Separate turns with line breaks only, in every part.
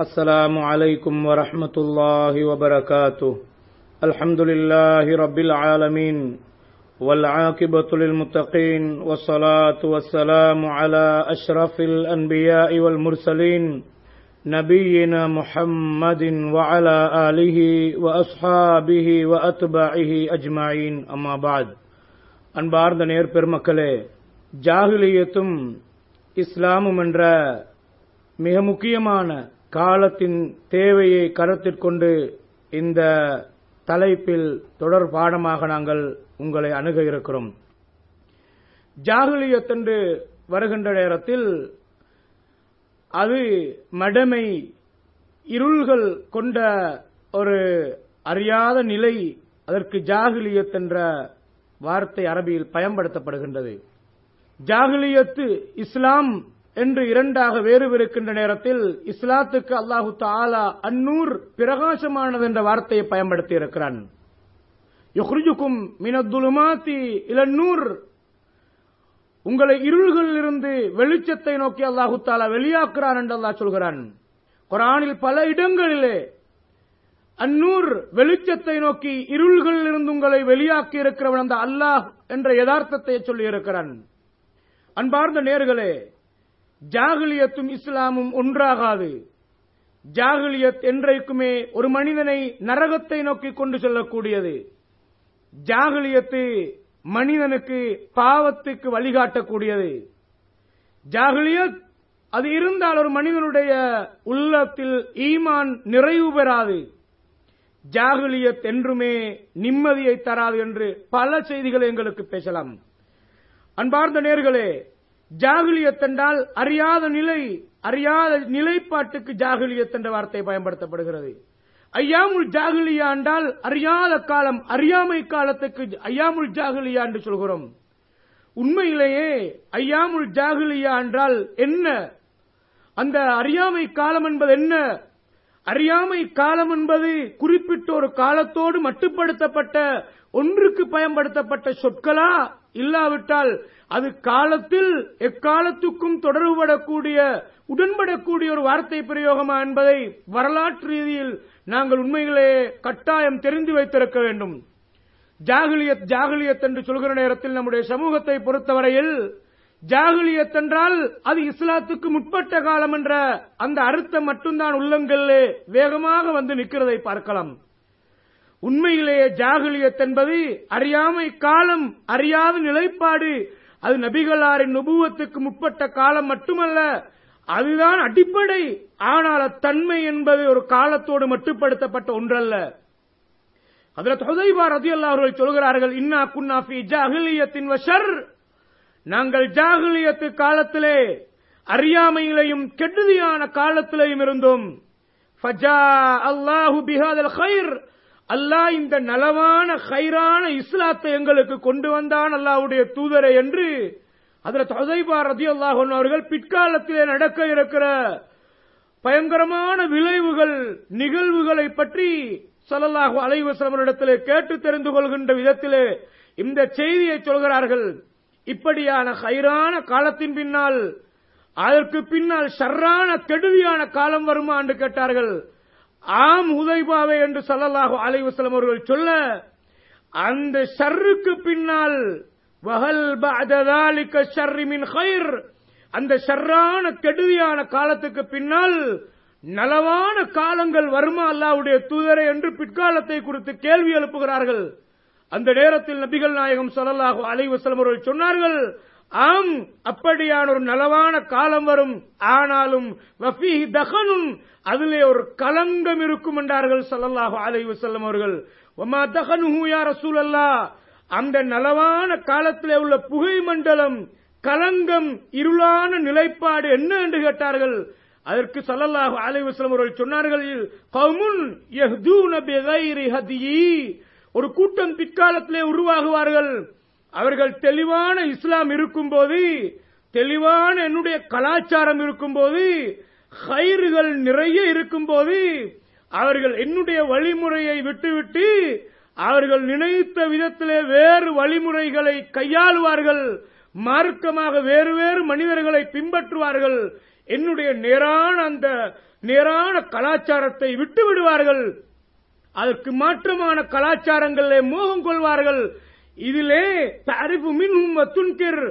السلام عليكم ورحمة الله وبركاته الحمد لله رب العالمين والعاقبة للمتقين والصلاة والسلام على أشرف الأنبياء والمرسلين نبينا محمد وعلى آله وأصحابه وأتباعه أجمعين أما بعد அன்பார்ந்த நேர் பெருமக்களே ஜாகிலியத்தும் இஸ்லாமும் என்ற மிக முக்கியமான காலத்தின் தேவையை கருத்திற்கொண்டு இந்த தலைப்பில் தொடர் பாடமாக நாங்கள் உங்களை அணுக இருக்கிறோம். ஜாகிலியத் என்று வருகின்ற நேரத்தில் அது மடமை இருள்கள் கொண்ட ஒரு அறியாத நிலை அதற்கு ஜாகிலியத் என்ற வார்த்தை அரபியில் பயன்படுத்தப்படுகின்றது. ஜாகுலியத்து இஸ்லாம் என்று இரண்டாக வேறுவிருக்கின்ற நேரத்தில் இஸ்லாத்துக்கு அல்லாஹு தாலா அந்நூர் பிரகாசமானது என்ற வார்த்தையை பயன்படுத்தி இருக்கிறான். யுஹ்ரிஜுக்கும் மினத்துலுமாத்தி இளநூர் உங்களை இருள்களில் இருந்து வெளிச்சத்தை நோக்கி அல்லாஹு தாலா வெளியாக்குறான் என்று அல்லாஹ் சொல்கிறான். குரானில் பல இடங்களிலே அந்நூர் வெளிச்சத்தை நோக்கி இருள்களில் இருந்து உங்களை வெளியாக்கி இருக்கிறவன் அந்த அல்லாஹ் என்ற யதார்த்தத்தை சொல்லி இருக்கிறான் அன்பார்ந்த நேர்களே ஜாகிலியத்தும் இஸ்லாமும் ஒன்றாகாது. ஜாகிலியத் என்றைக்குமே ஒரு மனிதனை நரகத்தை நோக்கி கொண்டு செல்லக்கூடியது. ஜாகிலியத்து மனிதனுக்கு பாவத்துக்கு வழிகாட்டக்கூடியது. ஜாகிலியத் அது இருந்தால் ஒரு மனிதனுடைய உள்ளத்தில் ஈமான் நிறைவு பெறாது. ஜாகிலியத் என்றுமே நிம்மதியை தராது என்று பல செய்திகளை எங்களுக்கு பேசலாம். அன்பார்ந்த நேர்களே ஜாகுலியத்தென்றால் அறியாத நிலை அறியாத நிலைப்பாட்டுக்கு ஜாகிலியத் என்ற வார்த்தை பயன்படுத்தப்படுகிறது. ஐயாமுல் ஜாகிலியா என்றால் அறியாத காலம் அறியாமை காலத்துக்கு ஐயாமுல் ஜாகிலியா என்று சொல்கிறோம். உண்மையிலேயே ஐயாமுல் ஜாகிலியா என்றால் என்ன? அந்த அறியாமை காலம் என்பது என்ன? அறியாமை காலம் என்பது குறிப்பிட்ட ஒரு காலத்தோடு மட்டுப்படுத்தப்பட்ட ஒன்றுக்கு பயன்படுத்தப்பட்ட சொற்களா? இல்லாவிட்டால் அது காலத்தில் எக்காலத்துக்கும் தொடர்புபடக்கூடிய உடன்படக்கூடிய ஒரு வார்த்தை பிரயோகமா என்பதை வரலாற்று ரீதியில் நாங்கள் உண்மைகளே கட்டாயம் தெரிந்து வைத்திருக்க வேண்டும். ஜாகிலியத் ஜாகுலியத் என்று சொல்கிற நேரத்தில் நம்முடைய சமூகத்தை பொறுத்தவரையில் ஜாகிலியத் என்றால் அது இஸ்லாத்துக்கு முற்பட்ட காலம் என்ற அந்த அர்த்தம் மட்டும்தான் உள்ளங்களிலே வேகமாக வந்து நிற்கிறதை பார்க்கலாம். உண்மையிலேயே ஜாகிலியத் என்பது அறியாமை காலம் அறியாத நிலைப்பாடு. அது நபிகளாரின் நுபுவத்துக்கு முற்பட்ட காலம் மட்டுமல்ல அதுதான் அடிப்படை. ஆனால் அத்தன்மை என்பது ஒரு காலத்தோடு மட்டுப்படுத்தப்பட்ட ஒன்றல்ல. அதில் தொகைபா ரதி அவர்கள் சொல்கிறார்கள் இன்னா குன்னாஃபி ஜாகிலியத்தின் வஷர். நாங்கள் ஜாகிலியத்து காலத்திலே அறியாமையிலையும் கெடுதியான காலத்திலையும் இருந்தோம். ஃபஜா அல்லாஹு பிஹாதல் ஹைர் அல்லாஹ் இந்த நலவான ஹைரான இஸ்லாத்தை எங்களுக்கு கொண்டு வந்தான் அல்லாஹ்வுடைய தூதரை என்று அதுல தொகைபா ரதி அல்லாஹன் அவர்கள் பிற்காலத்திலே நடக்க இருக்கிற பயங்கரமான விளைவுகள் நிகழ்வுகளை பற்றி சல்லல்லாஹு அலைவசமரிடத்திலே கேட்டு தெரிந்து கொள்கின்ற விதத்திலே இந்த செய்தியை சொல்கிறார்கள். இப்படியான ஹைரான காலத்தின் பின்னால் அதற்கு பின்னால் ஷர்ரான கெடுதியான காலம் வருமா என்று கேட்டார்கள். ஆம் உதைபாவை என்று சல்லல்லாஹு அலைவசலம் அவர்கள் சொல்ல அந்த ஷர்ருக்கு பின்னால் வஹல் பஅததாலிக ஷர்ரி மின் ஹைர் அந்த ஷர்ரான கெடுதியான காலத்துக்கு பின்னால் நலவான காலங்கள் வருமா அல்லாவுடைய தூதரை என்று பிற்காலத்தை குறித்து கேள்வி எழுப்புகிறார்கள். அந்த நேரத்தில் நபிகள் நாயகம் சொல்லலாக அலைவசலம் அவர்கள் சொன்னார்கள் ஆம் அப்படியான ஒரு நலவான காலம் வரும். ஆனாலும் தகனும் அதிலே ஒரு கலங்கம் இருக்கும் என்றார்கள் சல்லல்லாஹு அலைவு செல்லம் அவர்கள். ஒமா தகனுஹு ரசூல் அல்லா அந்த நலவான காலத்திலே உள்ள புகை மண்டலம் கலங்கம் இருளான நிலைப்பாடு என்ன என்று கேட்டார்கள். அதற்கு சல்லல்லாஹு அலைஹி செல்லம் அவர்கள் சொன்னார்கள் கௌமுன் ஒரு கூட்டம் பிற்காலத்திலே உருவாகுவார்கள். அவர்கள் தெளிவான இஸ்லாம் இருக்கும்போது தெளிவான என்னுடைய கலாச்சாரம் இருக்கும்போது ஹைறுகள் நிறைய இருக்கும்போது அவர்கள் என்னுடைய வழிமுறையை விட்டுவிட்டு அவர்கள் நினைத்த விதத்திலே வேறு வழிமுறைகளை கையாளுவார்கள். மார்க்கமாக வேறு வேறு மனிதர்களை பின்பற்றுவார்கள். என்னுடைய நேரான அந்த நேரான கலாச்சாரத்தை விட்டு விடுவார்கள் அதற்கு மாற்றமான கலாச்சாரங்களிலே மோகம் கொள்வார்கள். இதிலே தரிப்பு மின்ஹும் துன்கிர்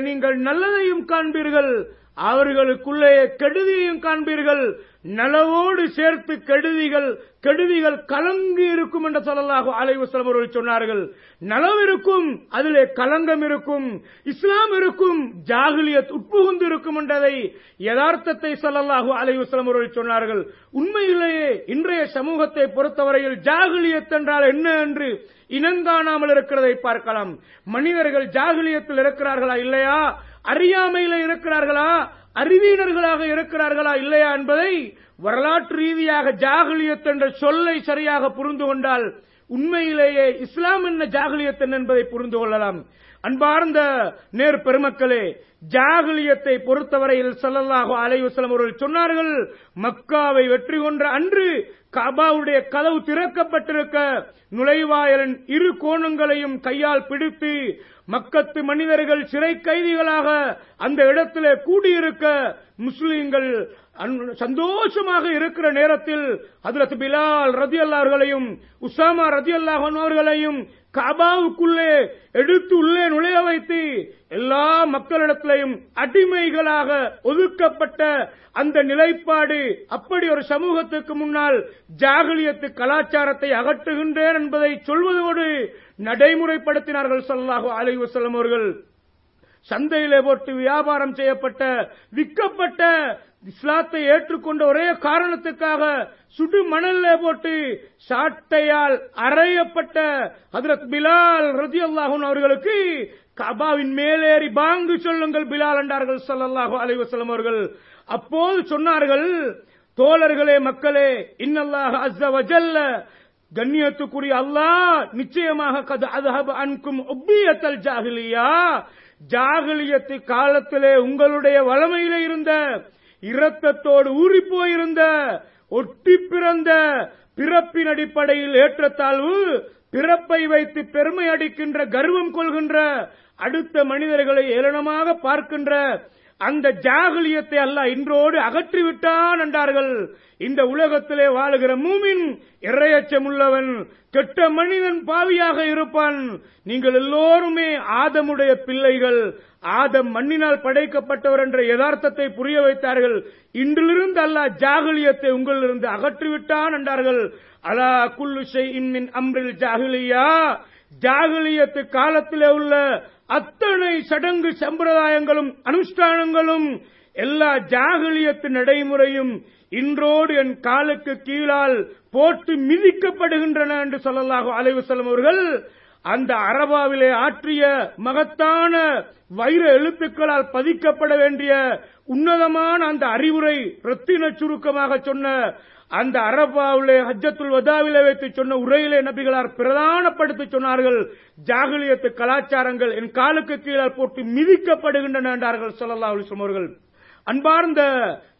நீங்கள் நல்லதையும் காண்பீர்கள். அவர்களுக்குள்ளே கெடுதியையும் காண்பீர்கள். நலவோடு சேர்த்து கெடுதிகள் கெடுதிகள் கலங்கி இருக்கும் என்று சொல்லலாகும் அலைவசலம் அவர்கள் சொன்னார்கள். நலவு இருக்கும் அதிலே கலங்கம் இருக்கும். இஸ்லாம் இருக்கும் ஜாகிலியத் உட்புகுந்து இருக்கும் என்றதை யதார்த்தத்தை சொல்லலாகும் அலைவசலம் அவர்கள் சொன்னார்கள். உண்மையிலேயே இன்றைய சமூகத்தை பொறுத்தவரையில் ஜாகிலியத் என்றால் என்ன என்று இனங்காணாமல் இருக்கிறதை பார்க்கலாம். மனிதர்கள் ஜாகிலியத்தில் இருக்கிறார்களா இல்லையா? அறியாமையில இருக்கிறார்களா? அறிவீனர்களாக இருக்கிறார்களா இல்லையா என்பதை வரலாற்று ரீதியாக ஜாகிலியத் என்ற சொல்லை சரியாக புரிந்து கொண்டால் உண்மையிலேயே இஸ்லாம் என்ன ஜாகிலியத் என்பதை புரிந்து கொள்ளலாம். அன்பார்ந்த நேர் பெருமக்களே ஜாகிலியத்தை பொறுத்தவரையில் ஸல்லல்லாஹு அலைவசலம் அவர்கள் சொன்னார்கள் மக்காவை வெற்றி கொன்ற அன்று கபாவுடைய கதவு திறக்கப்பட்டிருக்க நுழைவாயலின் இரு கோணங்களையும் கையால் பிடித்து மக்கத்து மனிதர்கள் சிறை கைதிகளாக அந்த இடத்திலே கூடியிருக்க முஸ்லீம்கள் சந்தோஷமாக இருக்கிற நேரத்தில் ஹஜ்ரத் பிலால் ரதி அல்லார்களையும் உசாமா ரதி அல்லாஹன் அவர்களையும் கபாவுக்குள்ளே எடுத்து உள்ளே நுழைய வைத்து எல்லா மக்களிடத்திலையும் அடிமைகளாக ஒதுக்கப்பட்ட அந்த நிலைப்பாடு அப்படி ஒரு சமூகத்துக்கு முன்னால் ஜாகலியத்து கலாச்சாரத்தை அகற்றுகின்றேன் என்பதை சொல்வதோடு நடைமுறைப்படுத்தினார்கள் ஸல்லல்லாஹு அலைவசலம் அவர்கள். சந்தையிலே போட்டு வியாபாரம் செய்யப்பட்ட விற்கப்பட்ட இஸ்லாத்தை ஏற்றுக்கொண்ட ஒரே காரணத்துக்காக சுடு மணல்ல போட்டு சாட்டையால் அறையப்பட்ட ஹதரத் பிலால் ரதியல்லாஹு அவர்களுக்கு கபாவின் மேலேறி பாங்கு சொல்லுங்கள் பிலால் என்றார்கள் ஸல்லல்லாஹு அலைஹி அவர்கள். அப்போது சொன்னார்கள் தோழர்களே மக்களே இன்னல்லாஹ் அஸ்ஸ வஜல்ல கண்ணியத்துக்குரிய அல்லாஹ் நிச்சயமாக கது அன்கும் ஒப்பியத்தல் ஜாகிலியா ஜாகலியத்து காலத்திலே உங்களுடைய வளமையில இருந்த இரத்தத்தோடு ஊறி போயிருந்த ஒட்டி பிறந்த பிறப்பின் அடிப்படையில் ஏற்றத்தாழ்வு பிறப்பை வைத்து பெருமை அடிக்கின்ற கர்வம் கொள்கின்ற அடுத்த மனிதர்களை ஏளனமாக பார்க்கின்ற அந்த ஜாகுலியத்தை அல்லாஹ் இன்றோடு அகற்றிவிட்டான் என்றார்கள். இந்த உலகத்திலே வாழுகிற மூமின் இறையச்சம் உள்ளவன் கெட்ட மனிதன் பாவியாக இருப்பான். நீங்கள் எல்லோருமே ஆதமுடைய பிள்ளைகள். ஆதம் மண்ணினால் படைக்கப்பட்டவர் என்ற யதார்த்தத்தை புரிய வைத்தார்கள். இன்றிலிருந்து அல்லாஹ் ஜாகுலியத்தை உங்களிலிருந்து அகற்றிவிட்டான் என்றார்கள். அலா குல்லு ஷைஇன் அம்ரில் ஜாகிலியா? ஜாகிலியத்து காலத்திலே உள்ள அத்தனை சடங்கு சம்பிரதாயங்களும் அனுஷ்டானங்களும் எல்லா ஜாகலியத்து நடைமுறையும் இன்றோடு என் காலுக்கு கீழால் போட்டு மிதிக்கப்படுகின்றன என்று சொல்லலாகும் அலைவசலம் அவர்கள் அந்த அரபாவிலே ஆற்றிய மகத்தான வைர எழுத்துக்களால் பதிக்கப்பட வேண்டிய உன்னதமான அந்த அறிவுரை ரத்தின சுருக்கமாக சொன்ன அந்த அரபாவிலே ஹஜ்ஜத்துல் வதாவிலே வைத்து சொன்ன உரையிலே நபிகளார் பிரதானப்படுத்தி சொன்னார்கள் ஜாகிலியத்து கலாச்சாரங்கள் என் காலுக்கு கீழே போட்டு மிதிக்கப்படுகின்றன என்றார்கள் ஸல்லல்லாஹு அலைஹி அவர்கள். அன்பார்ந்த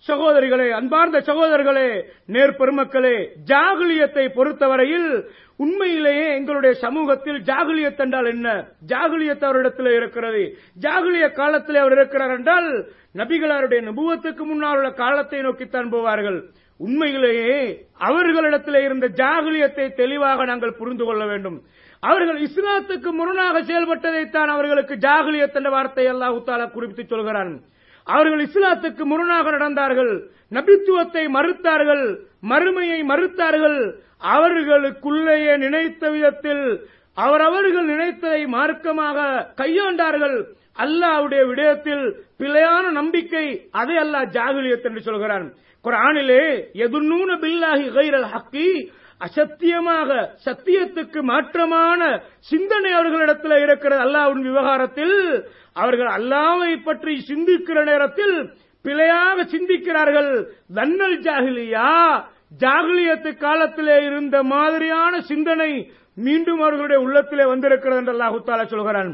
சகோதரிகளே அன்பார்ந்த சகோதரர்களே நேர் பெருமக்களே ஜாகிலியத்தை பொறுத்தவரையில் உண்மையிலேயே எங்களுடைய சமூகத்தில் ஜாகுலியத் என்றால் என்ன? ஜாகிலியத் அவரிடத்தில் இருக்கிறது. ஜாகிலிய காலத்தில் அவர் இருக்கிறார் என்றால் நபிகளாருடைய நபுவத்துக்கு முன்னால் உள்ள காலத்தை நோக்கித்தான் போவார்கள். உண்மையிலேயே அவர்களிடத்தில் இருந்த ஜாகிலியத்தை தெளிவாக நாங்கள் புரிந்து கொள்ள வேண்டும். அவர்கள் இஸ்லாத்துக்கு முரணாக செயல்பட்டதைத்தான் அவர்களுக்கு ஜாகுலியத் என்ற வார்த்தை அல்லாஹு தாலா குறிப்பிட்டு சொல்கிறான். அவர்கள் இஸ்லாத்துக்கு முரணாக நடந்தார்கள். நபித்துவத்தை மறுத்தார்கள். மறுமையை மறுத்தார்கள். அவர்களுக்குள்ளேயே நினைத்த விதத்தில் அவரவர்கள் நினைத்ததை மார்க்கமாக கையாண்டார்கள். அல்லாவுடைய விடயத்தில் பிழையான நம்பிக்கை அதை அல்லாஹ் ஜாகுலியத் என்று சொல்கிறான். குரானிலே எதுநூன பில்லாஹி கைரல் ஹக்கி அசத்தியமாக சத்தியத்துக்கு மாற்றமான சிந்தனை அவர்களிடத்தில் இருக்கிறது அல்லாவின் விவகாரத்தில். அவர்கள் அல்லாவை பற்றி சிந்திக்கிற நேரத்தில் பிழையாக சிந்திக்கிறார்கள். தன்னல் ஜாகிலியா ஜாகிலியத்து காலத்திலே இருந்த மாதிரியான சிந்தனை மீண்டும் அவர்களுடைய உள்ளத்திலே வந்திருக்கிறது என்று அல்லாஹுத்தாலா சொல்கிறான்.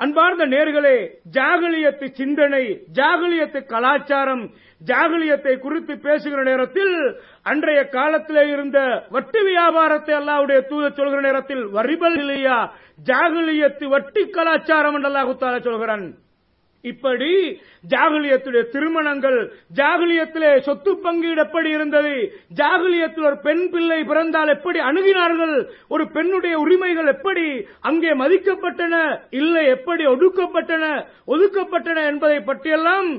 அன்பார்ந்த நேர்களே ஜாகலியத்து சிந்தனை ஜாகலியத்து கலாச்சாரம் ஜாகுலியத்தை குறித்து பேசுகிற நேரத்தில் அன்றைய காலத்திலே இருந்த வட்டி வியாபாரத்தை அல்லாவுடைய தூத சொல்கிற நேரத்தில் வரிபல் இல்லையா? ஜாகுலியத்து வட்டி கலாச்சாரம் என்று அல்லாஹு சொல்கிறான். இப்படி ஜாகுலியத்துடைய திருமணங்கள் ஜாகுலியத்திலே சொத்து பங்கீடு எப்படி இருந்தது ஜாகுலியத்தில் ஒரு பெண் பிள்ளை பிறந்தால் எப்படி அணுகினார்கள் ஒரு பெண்ணுடைய உரிமைகள் எப்படி அங்கே மதிக்கப்பட்டன இல்லை எப்படி ஒடுக்கப்பட்டன ஒதுக்கப்பட்டன என்பதை பற்றியெல்லாம்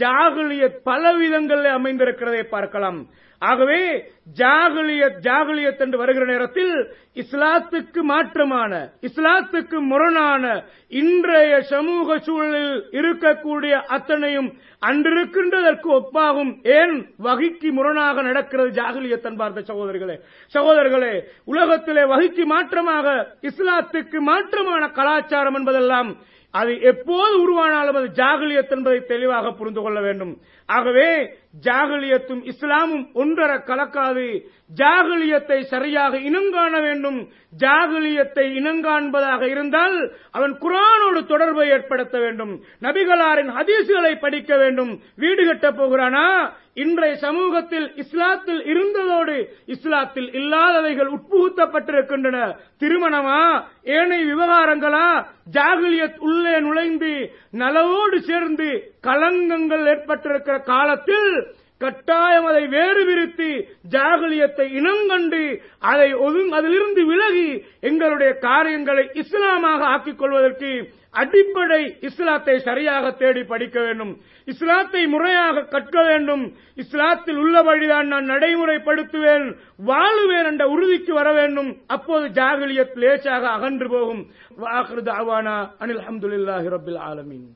ஜாகுலிய பல விதங்களில் அமைந்திருக்கிறதை பார்க்கலாம். ஆகவே ஜாகலியத் ஜாகுலியத் என்று வருகிற நேரத்தில் இஸ்லாத்துக்கு மாற்றமான இஸ்லாத்துக்கு முரணான இன்றைய சமூக சூழலில் இருக்கக்கூடிய அத்தனையும் அன்றிருக்கின்றதற்கு ஒப்பாகும் ஏன் வகிக்கு முரணாக நடக்கிறது ஜாகுலியத் அன்பார்ந்த சகோதரர்களே சகோதரர்களே உலகத்திலே வகிக்கு மாற்றமாக இஸ்லாத்துக்கு மாற்றமான கலாச்சாரம் என்பதெல்லாம் அது எப்போது உருவானாலும் அது ஜாகுலியத் என்பதை தெளிவாக புரிந்து கொள்ள வேண்டும். ஆகவே ஜாகுலியத்தும் இஸ்லாமும் ஒன்றர கலக்காது. ஜாகுலியத்தை சரியாக இனங்காண வேண்டும். ஜாகுலியத்தை இனங்காண்பதாக இருந்தால் அவன் குரானோடு தொடர்பை ஏற்படுத்த வேண்டும். நபிகளாரின் ஹதீசுகளை படிக்க வேண்டும். வீடு கட்டப் போகிறானா? இன்றைய சமூகத்தில் இஸ்லாத்தில் இருந்ததோடு இஸ்லாத்தில் இல்லாதவைகள் உட்புகுத்தப்பட்டிருக்கின்றன. திருமணமா? ஏனைய விவகாரங்களா? ஜாகுலியத் உள்ளே நுழைந்து நலவோடு சேர்ந்து கலங்கங்கள் ஏற்பட்டிருக்கிற காலத்தில் கட்டாயம் அதை வேறு விரித்து ஜாகுலியத்தை இனங்கண்டு அதை ஒதுங் அதிலிருந்து விலகி எங்களுடைய காரியங்களை இஸ்லாமாக ஆக்கிக் கொள்வதற்கு அடிப்படை இஸ்லாத்தை சரியாக தேடி படிக்க வேண்டும். இஸ்லாத்தை முறையாக கற்க வேண்டும். இஸ்லாத்தில் உள்ள வழிதான் நான் நடைமுறைப்படுத்துவேன். வாழுவேன் என்ற உறுதிக்கு வர வேண்டும். அப்போது ஜாகுலியத் லேசாக அகன்று போகும். அனில் அஹமதுல்லாஹி ரபில் ஆலமீன்.